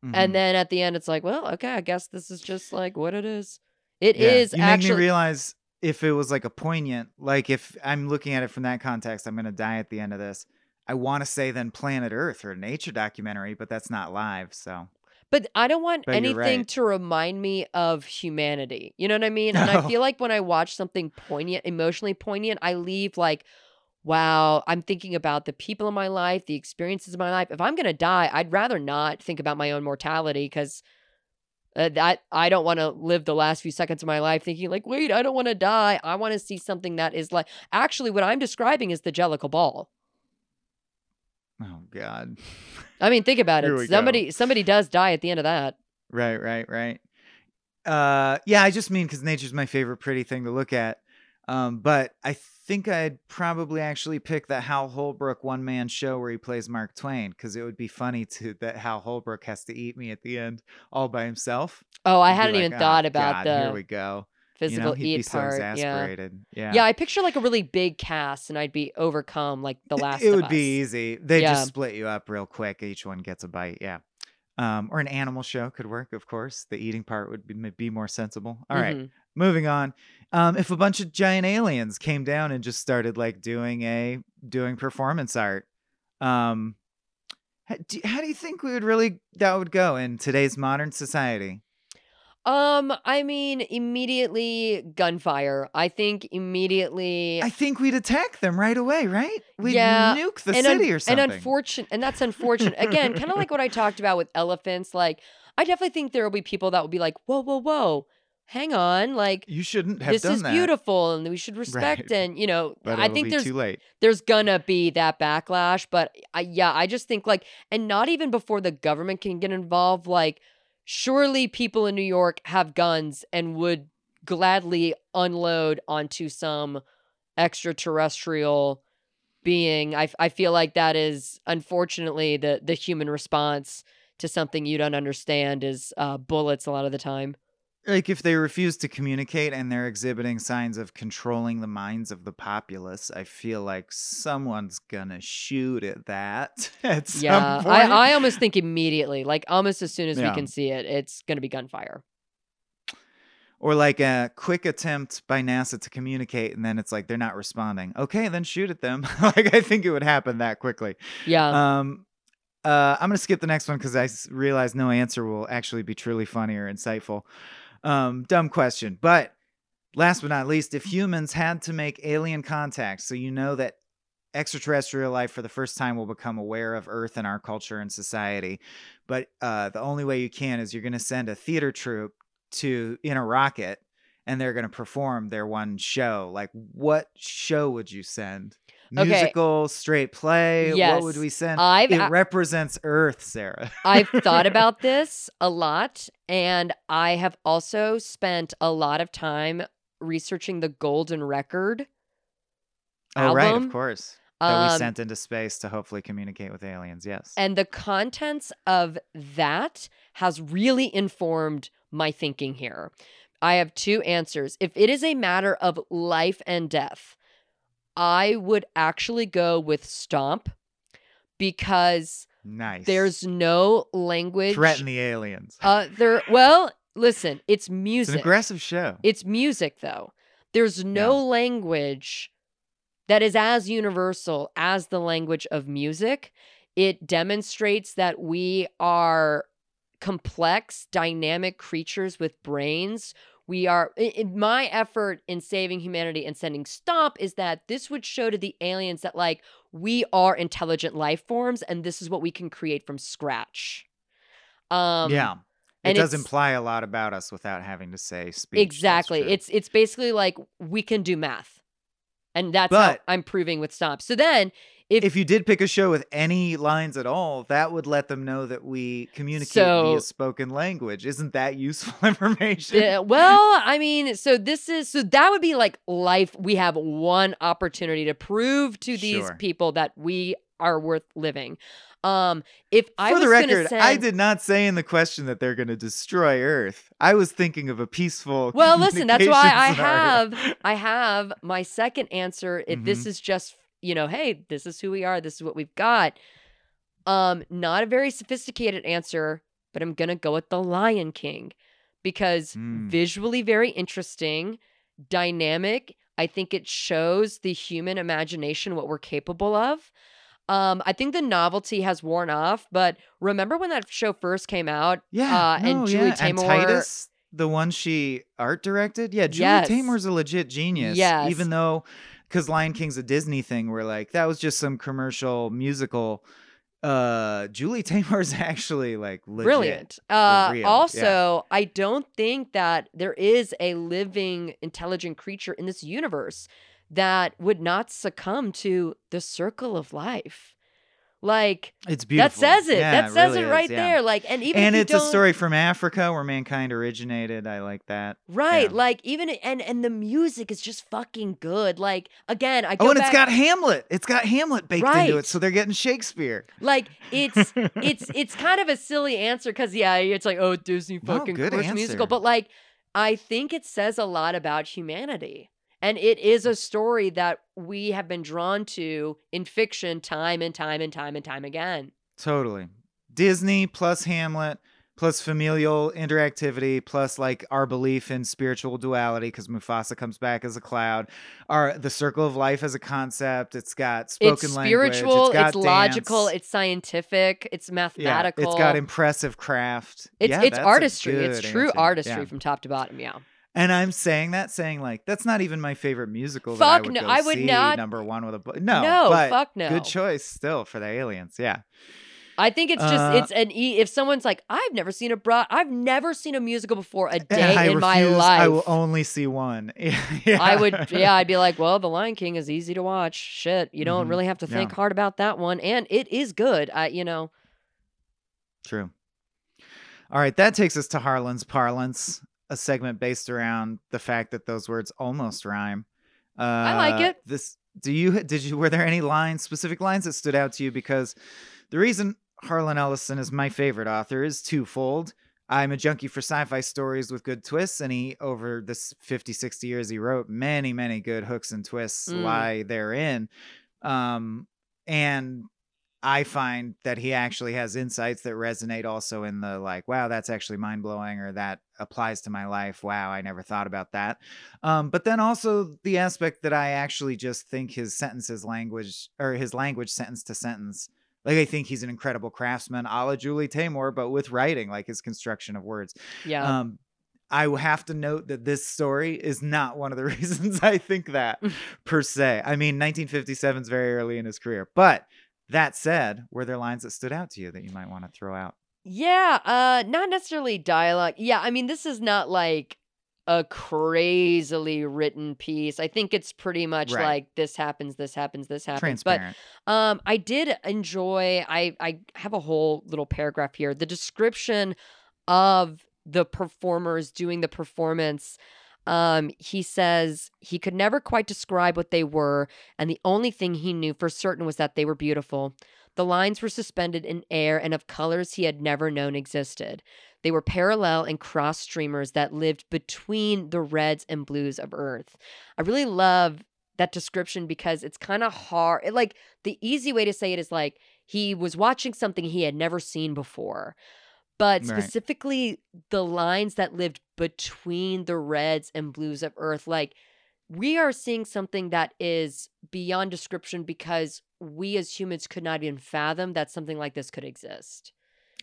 Mhm. and then at the end, it's like, well, okay, I guess this is just like what it is. It Yeah. is You make actually. me realize if it was like a poignant, like if I'm looking at it from that context, I'm gonna die at the end of this. I want to say then Planet Earth or a nature documentary, but that's not live. So but I don't want anything right. to remind me of humanity. You know what I mean? And I feel like when I watch something poignant, emotionally poignant, I leave like, wow, I'm thinking about the people in my life, the experiences of my life. If I'm going to die, I'd rather not think about my own mortality because uh, that I don't want to live the last few seconds of my life thinking like, wait, I don't want to die. I want to see something that is like actually what I'm describing is the Jellicle Ball. oh god. I mean, think about Here it. go. Somebody somebody does die at the end of that. Right, right, right. Uh, yeah, I just mean because nature's my favorite pretty thing to look at. Um, but I think I'd probably actually pick that Hal Holbrook one man show where he plays Mark Twain because it would be funny to that Hal Holbrook has to eat me at the end all by himself. Oh, I hadn't like, even "Oh, thought about God, Here we go. Physical you know, eat be so part. yeah. Yeah. Yeah, I picture like a really big cast and I'd be overcome like the last It would Us. be easy. They Yeah. just split you up real quick. Each one gets a bite. Yeah. Um, or an animal show could work, of course. The eating part would be, be more sensible. All right, Mhm. moving on. Um, if a bunch of giant aliens came down and just started like doing a doing performance art, um, how do you think we would really that would go in today's modern society? Um, I mean, immediately gunfire. I think immediately I think we'd attack them right away, right? We'd Yeah, nuke the and un- city or something. And unfortunate, and that's unfortunate. Again, kind of like what I talked about with elephants. Like, I definitely think there will be people that will be like, "Whoa, whoa, whoa, hang on! Like, you shouldn't have this is that. beautiful, and we should respect." Right. And you know, But I think there's too late. there's gonna be that backlash. But I, yeah, I just think like, and not even before the government can get involved. Like, surely people in New York have guns and would gladly unload onto some extraterrestrial being. I, I feel like that is unfortunately the the human response to something you don't understand is uh, bullets a lot of the time. Like if they refuse to communicate and they're exhibiting signs of controlling the minds of the populace, I feel like someone's gonna shoot at that at Yeah. I, I almost think immediately, like almost as soon as Yeah. we can see it, it's going to be gunfire. or like a quick attempt by NASA to communicate, and then it's like they're not responding. Okay, then shoot at them. like I think it would happen that quickly. Yeah. Um, uh, I'm gonna skip the next one because I s- realize no answer will actually be truly funny or insightful. Um, dumb question, but last but not least, if humans had to make alien contact, so you know that extraterrestrial life for the first time will become aware of Earth and our culture and society, but uh, the only way you can is you're gonna send a theater troupe to in a rocket. And they're going to perform their one show. Like, what show would you send? Okay. Musical, straight play? What would we send? I've it represents Earth, Sarah. I've thought about this a lot, and I have also spent a lot of time researching the Golden Record. oh, right, of course. That we Um, sent into space to hopefully communicate with aliens. Yes. And the contents of that has really informed my thinking here. I have two answers. If it is a matter of life and death, I would actually go with Stomp because Nice. there's no language. threaten the aliens. Uh, there. Well, listen, it's it's an music. aggressive show. It's music, though. There's no language that is as universal as the language of music. It demonstrates that we are complex, dynamic creatures with brains. We are, my effort in saving humanity and sending Stomp is that this would show to the aliens that, like, we are intelligent life forms and this is what we can create from scratch. Um, yeah. It does imply a lot about us without having to say speech. Exactly. It's it's basically like we can do math. And that's But- how I'm proving with Stomp. So then if, if you did pick a show with any lines at all, that would let them know that we communicate So- via spoken language. Isn't that useful information? uh, well, I mean, so this is so that would be like life. We have one opportunity to prove to these Sure. people that we are worth living. Um, if I For the record, send, I did not say in the question that they're going to destroy Earth. I was thinking of a peaceful. Well, listen, that's why I have I have my second answer. If this Mhm. is just, you know, hey, this is who we are, this is what we've got. Um, not a very sophisticated answer, but I'm gonna go with the Lion King because Mm. visually very interesting, dynamic. I think it shows the human imagination what we're capable of. Um, I think the novelty has worn off, but remember when that show first came out? Yeah, uh, and Julie yeah. And Taymor- Titus, the one she art directed. Yeah, Julie Yes. Taymor's a legit genius. Yes. even though because Lion King's a Disney thing, we're like that was just some commercial musical. Uh, Julie is actually like legit. brilliant. Uh, real, yeah. also, I don't think that there is a living, intelligent creature in this universe that would not succumb to the circle of life. Like It's beautiful. that says it. Yeah, that says really it right is, yeah. there. Like, and even and it's a story from Africa where mankind originated. I like that. right? yeah. Like even and and the music is just fucking good. Like again, I oh, go Oh, and back, it's got Hamlet. It's got Hamlet baked into it, so they're getting Shakespeare. like it's it's it's kind of a silly answer because yeah, it's like oh Disney No, fucking good commercial musical, but like I think it says a lot about humanity, and it is a story that we have been drawn to in fiction time and time and time and time again. Totally. Disney plus Hamlet plus familial interactivity plus like our belief in spiritual duality because Mufasa comes back as a cloud. Our the circle of life as a concept. It's got spoken it's language. It's, got it's logical, it's scientific, it's yeah, mathematical. it's got impressive craft. It's Yeah, it's artistry. It's true answer. artistry Yeah. from top to bottom. Yeah. And I'm saying that, saying like that's not even my favorite musical. that I Fuck would no, go I would see, not- Number one with a bu- no, No, but fuck no. Good choice still for the aliens. Yeah, I think it's just Uh, it's an e. If someone's like, I've never seen a broad, I've never seen a musical before a day in my life. I will only see one. yeah. I would, yeah, I'd be like, well, The Lion King is easy to watch. Shit, you don't Mhm. really have to Yeah. think hard about that one, and it is good. I, you know, True. All right, that takes us to Harlan's parlance, a segment based around the fact that those words almost rhyme. Uh, I like it. This do you did you were there any lines specific lines that stood out to you because the reason Harlan Ellison is my favorite author is twofold. I'm a junkie for sci-fi stories with good twists and he over this 50 60 years he wrote many many good hooks and twists Mm. lie therein. Um and I find that he actually has insights that resonate also in the like, wow, that's actually mind blowing, or that applies to my life. Wow, I never thought about that. Um, but then also the aspect that I actually just think his sentences language or his language sentence to sentence. Like I think he's an incredible craftsman, a la Julie Taymor, but with writing, like his construction of words. yeah, Um, I have to note that this story is not one of the reasons I think that per se. I mean, 1957 is very early in his career, but that said, were there lines that stood out to you that you might want to throw out? yeah, uh, not necessarily dialogue. Yeah, I mean, this is not like a crazily written piece. I think it's pretty much Right. like this happens, this happens, this happens. But Um, I did enjoy. I I have a whole little paragraph here. The description of the performers doing the performance. Um, he says he could never quite describe what they were, and the only thing he knew for certain was that they were beautiful. The lines were suspended in air and of colors he had never known existed. They were parallel and cross streamers that lived between the reds and blues of Earth. I really love that description because it's kind of hard. It, like the easy way to say it is like he was watching something he had never seen before. But Right. specifically the lines that lived between the reds and blues of earth like we are seeing something that is beyond description because we as humans could not even fathom that something like this could exist.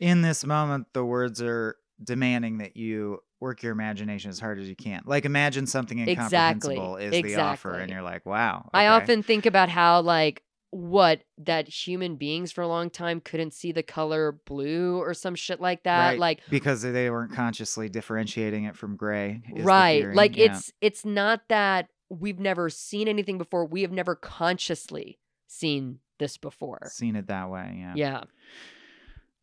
In this moment, the words are demanding that you work your imagination as hard as you can. Like imagine something Exactly, incomprehensible is the offer, and you're like, wow. I often think about how like what that human beings for a long time couldn't see the color blue or some shit like that. Right, Like because they weren't consciously differentiating it from gray. right. Like yeah. it's it's not that we've never seen anything before. We have never consciously seen this before. seen it that way. Yeah. Yeah.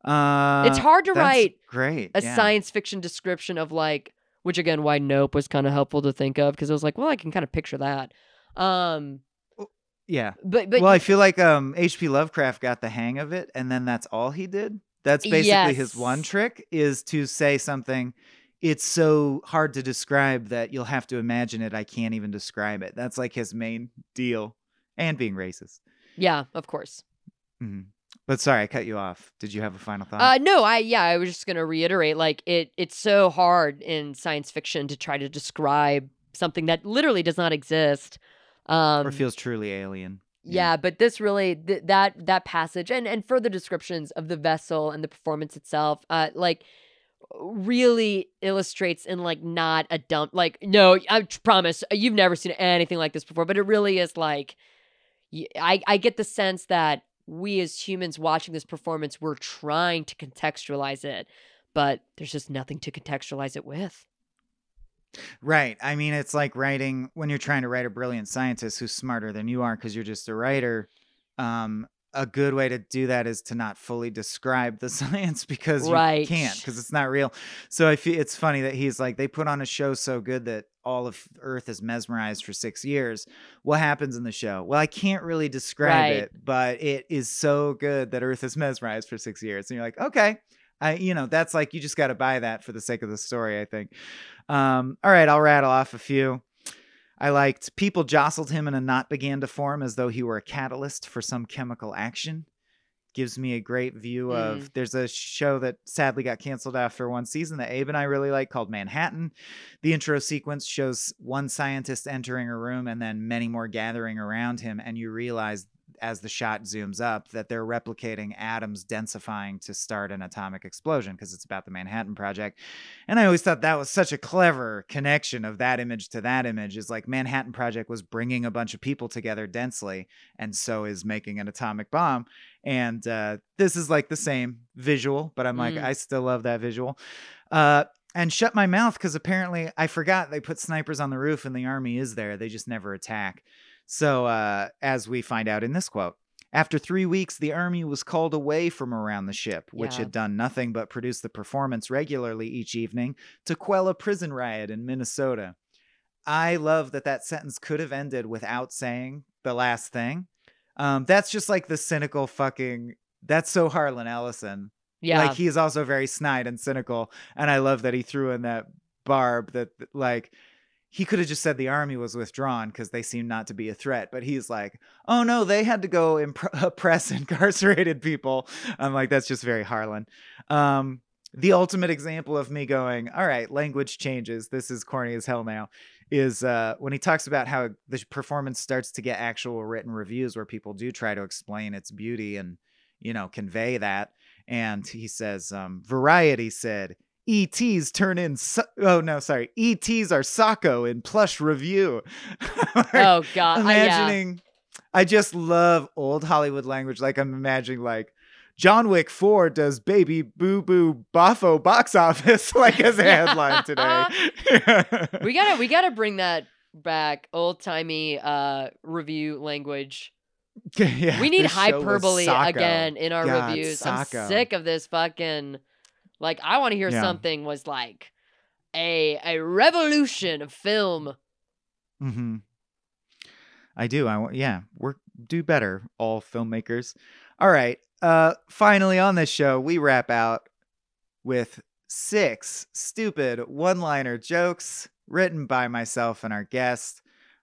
Uh, it's hard to write Great. a yeah. science fiction description of like which again why nope was kind of helpful to think of because it was like well i can kind of picture that um Yeah. but but well, I feel like um H.P. Lovecraft got the hang of it, and then that's all he did. That's basically his one trick is to say something. It's so hard to describe that you'll have to imagine it. I can't even describe it. That's like his main deal, and being racist. yeah of course Mhm. But sorry, I cut you off. Did you have a final thought? uh no i yeah i was just gonna reiterate like it it's so hard in science fiction to try to describe something that literally does not exist um or feels truly alien? Yeah, but this really th- that that passage and and further descriptions of the vessel and the performance itself, uh, like really illustrates in like not a dump. Like no, i promise you've never seen anything like this before, but it really is like i i get the sense that we as humans watching this performance we're trying to contextualize it, but there's just nothing to contextualize it with. Right. I mean, it's like writing when you're trying to write a brilliant scientist who's smarter than you are because you're just a writer. Um, a good way to do that is to not fully describe the science because you can't because it's not real. So I feel it's funny that he's like they put on a show so good that all of Earth is mesmerized for six years. What happens in the show? Well, I can't really describe Right. it, but it is so good that Earth is mesmerized for six years, and you're like, okay. I, you know, that's like you just got to buy that for the sake of the story. I think. Um, all right, I'll rattle off a few. I liked people jostled him and a knot began to form as though he were a catalyst for some chemical action. Gives me a great view of. There's a show that sadly got canceled after one season that Abe and I really like called Manhattan. The intro sequence shows one scientist entering a room and then many more gathering around him, and you realize as the shot zooms up that they're replicating atoms densifying to start an atomic explosion because it's about the Manhattan Project. And I always thought that was such a clever connection of that image to that image. Is like Manhattan Project was bringing a bunch of people together densely, and so is making an atomic bomb. And uh, this is like the same visual, but I'm like, Mm. I still love that visual. Uh, and shut my mouth because apparently I forgot they put snipers on the roof and the army is there. They just never attack. So, uh, as we find out in this quote, after three weeks, the army was called away from around the ship, which Yeah. had done nothing but produce the performance regularly each evening to quell a prison riot in Minnesota. I love that that sentence could have ended without saying the last thing. Um, that's just like the cynical fucking. That's so Harlan Ellison. Yeah, Like he is also very snide and cynical, and I love that he threw in that barb that like he could have just said the army was withdrawn because they seem not to be a threat, but he's like, oh no, they had to go imp- oppress incarcerated people. I'm like, that's just very Harlan. Um, the ultimate example of me going, all right, language changes. This is corny as hell now. Is uh, when he talks about how the performance starts to get actual written reviews where people do try to explain its beauty and you know convey that and he says um, variety said ETs turn in. So- oh no, sorry. ETs are Socko in plush review. Oh god, I- yeah. imagining. I just love old Hollywood language. Like I'm imagining like John Wick 4 does baby boo boo boffo box office like as a headline today. we gotta we gotta bring that back old timey uh review language Yeah, we need this show was hyperbole again in our God, reviews Socko. i'm sick of this fucking like i want to hear Yeah. something was like a a revolution of film hmm I do. I want. Yeah, work. Do better, all filmmakers. All right. Uh, finally on this show, we wrap out with six stupid one-liner jokes written by myself and our guest.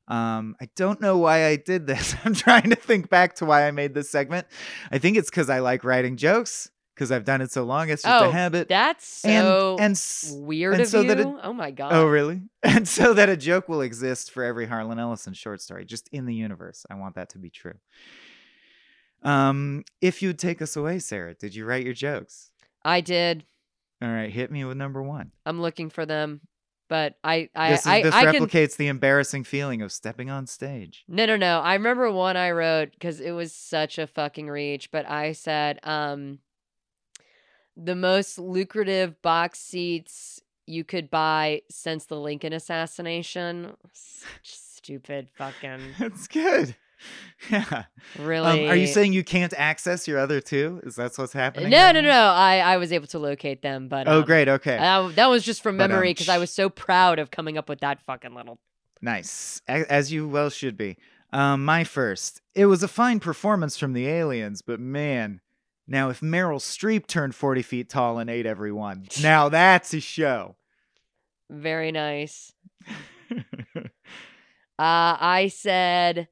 Um, I don't know why I did this. I'm trying to think back to why I made this segment. I think it's because I like writing jokes because I've done it so long. It's just Oh, a habit. That's so and and weird and of so you. that it- oh my god. oh really? And so that a joke will exist for every Harlan Ellison short story, just in the universe. I want that to be true. Um, if you'd take us away, Sarah, did you write your jokes? I did. All right, hit me with number one. I'm looking for them, but I I this is, I, this I can. replicates the embarrassing feeling of stepping on stage. No, no, no. I remember one I wrote because it was such a fucking reach, but I said, um, the most lucrative box seats you could buy since the Lincoln assassination. Such stupid fucking. That's good. Yeah. Really? Um, are you saying you can't access your other two? Is that what's happening? No, right no, now? no. I I was able to locate them, but Oh, um, great. Okay. uh, that was just from um, memory because I sh- was so proud of coming up with that fucking little. Nice, as you well should be. Um, my first. It was a fine performance from the aliens, but man, now if Meryl Streep turned forty feet tall and ate everyone, now that's a show. Very nice. Uh, I said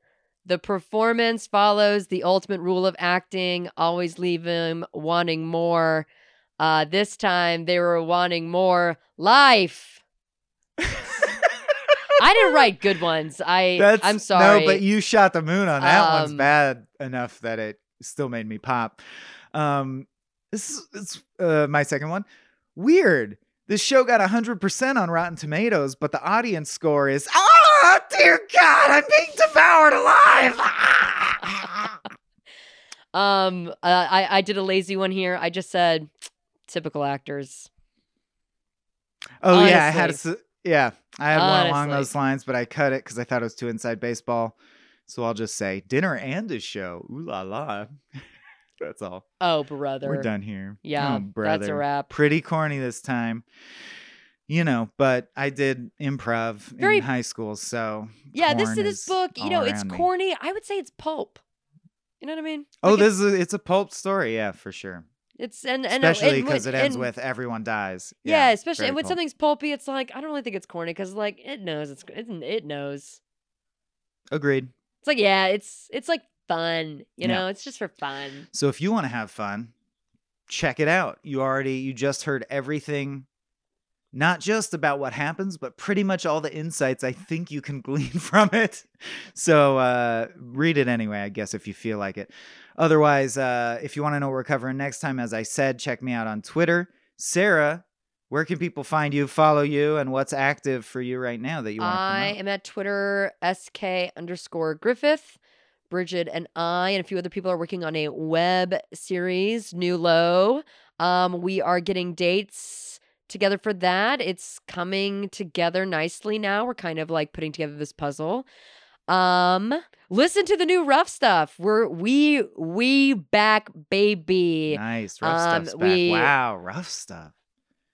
the performance follows the ultimate rule of acting, always leave him wanting more. Uh, this time they were wanting more life. I didn't write good ones. I That's I'm sorry. No, but you shot the moon on that one's Um, bad enough that it still made me pop. Um, this is it's, uh, my second one. Weird. This show got 100% on Rotten Tomatoes, but the audience score is, oh, dear God, I'm being devoured alive. um uh, I I did a lazy one here. I just said typical actors. oh, yeah, I had a, yeah, I had one along those lines, but I cut it because I thought it was too inside baseball. So I'll just say dinner and a show. Ooh la la. That's all. Oh, brother. We're done here. Yeah, Oh, that's a wrap. Pretty corny this time. You know, but I did improv Very- in high school, so Yeah, this corn this book, you know, it's around me. corny. I would say it's pulp. You know what I mean? Oh, Like, this is a, it's a pulp story, yeah, for sure. it's and and uh, Especially because it ends and- with everyone dies. yeah, especially very and when pulp. something's pulpy, it's like I don't really think it's corny because like it knows it's it, it knows. Agreed. It's like yeah, it's it's like fun. You Yeah. know, it's just for fun. So if you want to have fun, check it out. You already you just heard everything not just about what happens, but pretty much all the insights I think you can glean from it. So uh read it anyway, I guess if you feel like it. Otherwise, uh if you want to know what we're covering next time, as I said, check me out on Twitter. Sarah, where can people find you, follow you, and what's active for you right now that you want to I am at Twitter sk underscore Griffith. Bridget and I and a few other people are working on a web series, New Low. Um, we are getting dates together for that. It's coming together nicely now. We're kind of like putting together this puzzle. Um, listen to the new rough stuff. We're we we back baby. Nice. Rough um, stuff's back. we- Wow, rough stuff.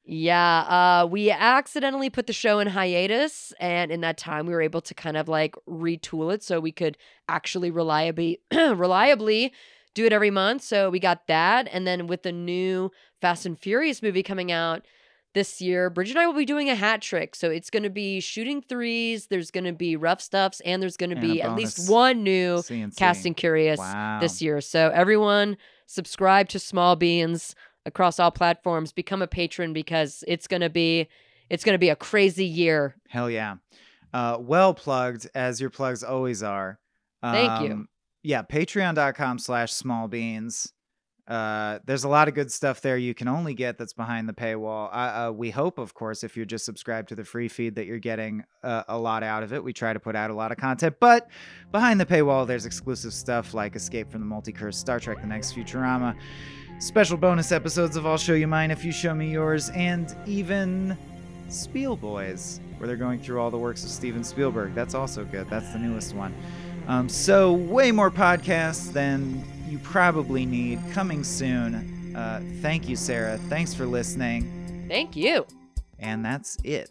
Yeah, uh, we accidentally put the show in hiatus, and in that time, we were able to kind of like retool it so we could actually reliably, reliably do it every month. So we got that, and then with the new Fast and Furious movie coming out this year, Bridget and I will be doing a hat trick. So it's going to be shooting threes. There's going to be rough stuffs, and there's going to be at least one new CNC. Casting Curious Wow. this year. So everyone subscribe to Small Beans across all platforms. Become a patron because it's gonna be it's gonna be a crazy year. Hell yeah. Uh, well plugged, as your plugs always are. Thank you. Um, Yeah, patreon.com slash small beans. Uh, there's a lot of good stuff there you can only get that's behind the paywall. Uh, uh, we hope, of course, if you're just subscribed to the free feed, that you're getting uh, a lot out of it. We try to put out a lot of content, but behind the paywall, there's exclusive stuff like Escape from the Multicurse, Star Trek The Next Futurama, special bonus episodes of I'll Show You Mine If You Show Me Yours, and even Spiel Boys, where they're going through all the works of Steven Spielberg. That's also good. That's the newest one. Um, so, way more podcasts than you probably need coming soon. Uh, thank you, Sarah. Thanks for listening. Thank you. And that's it.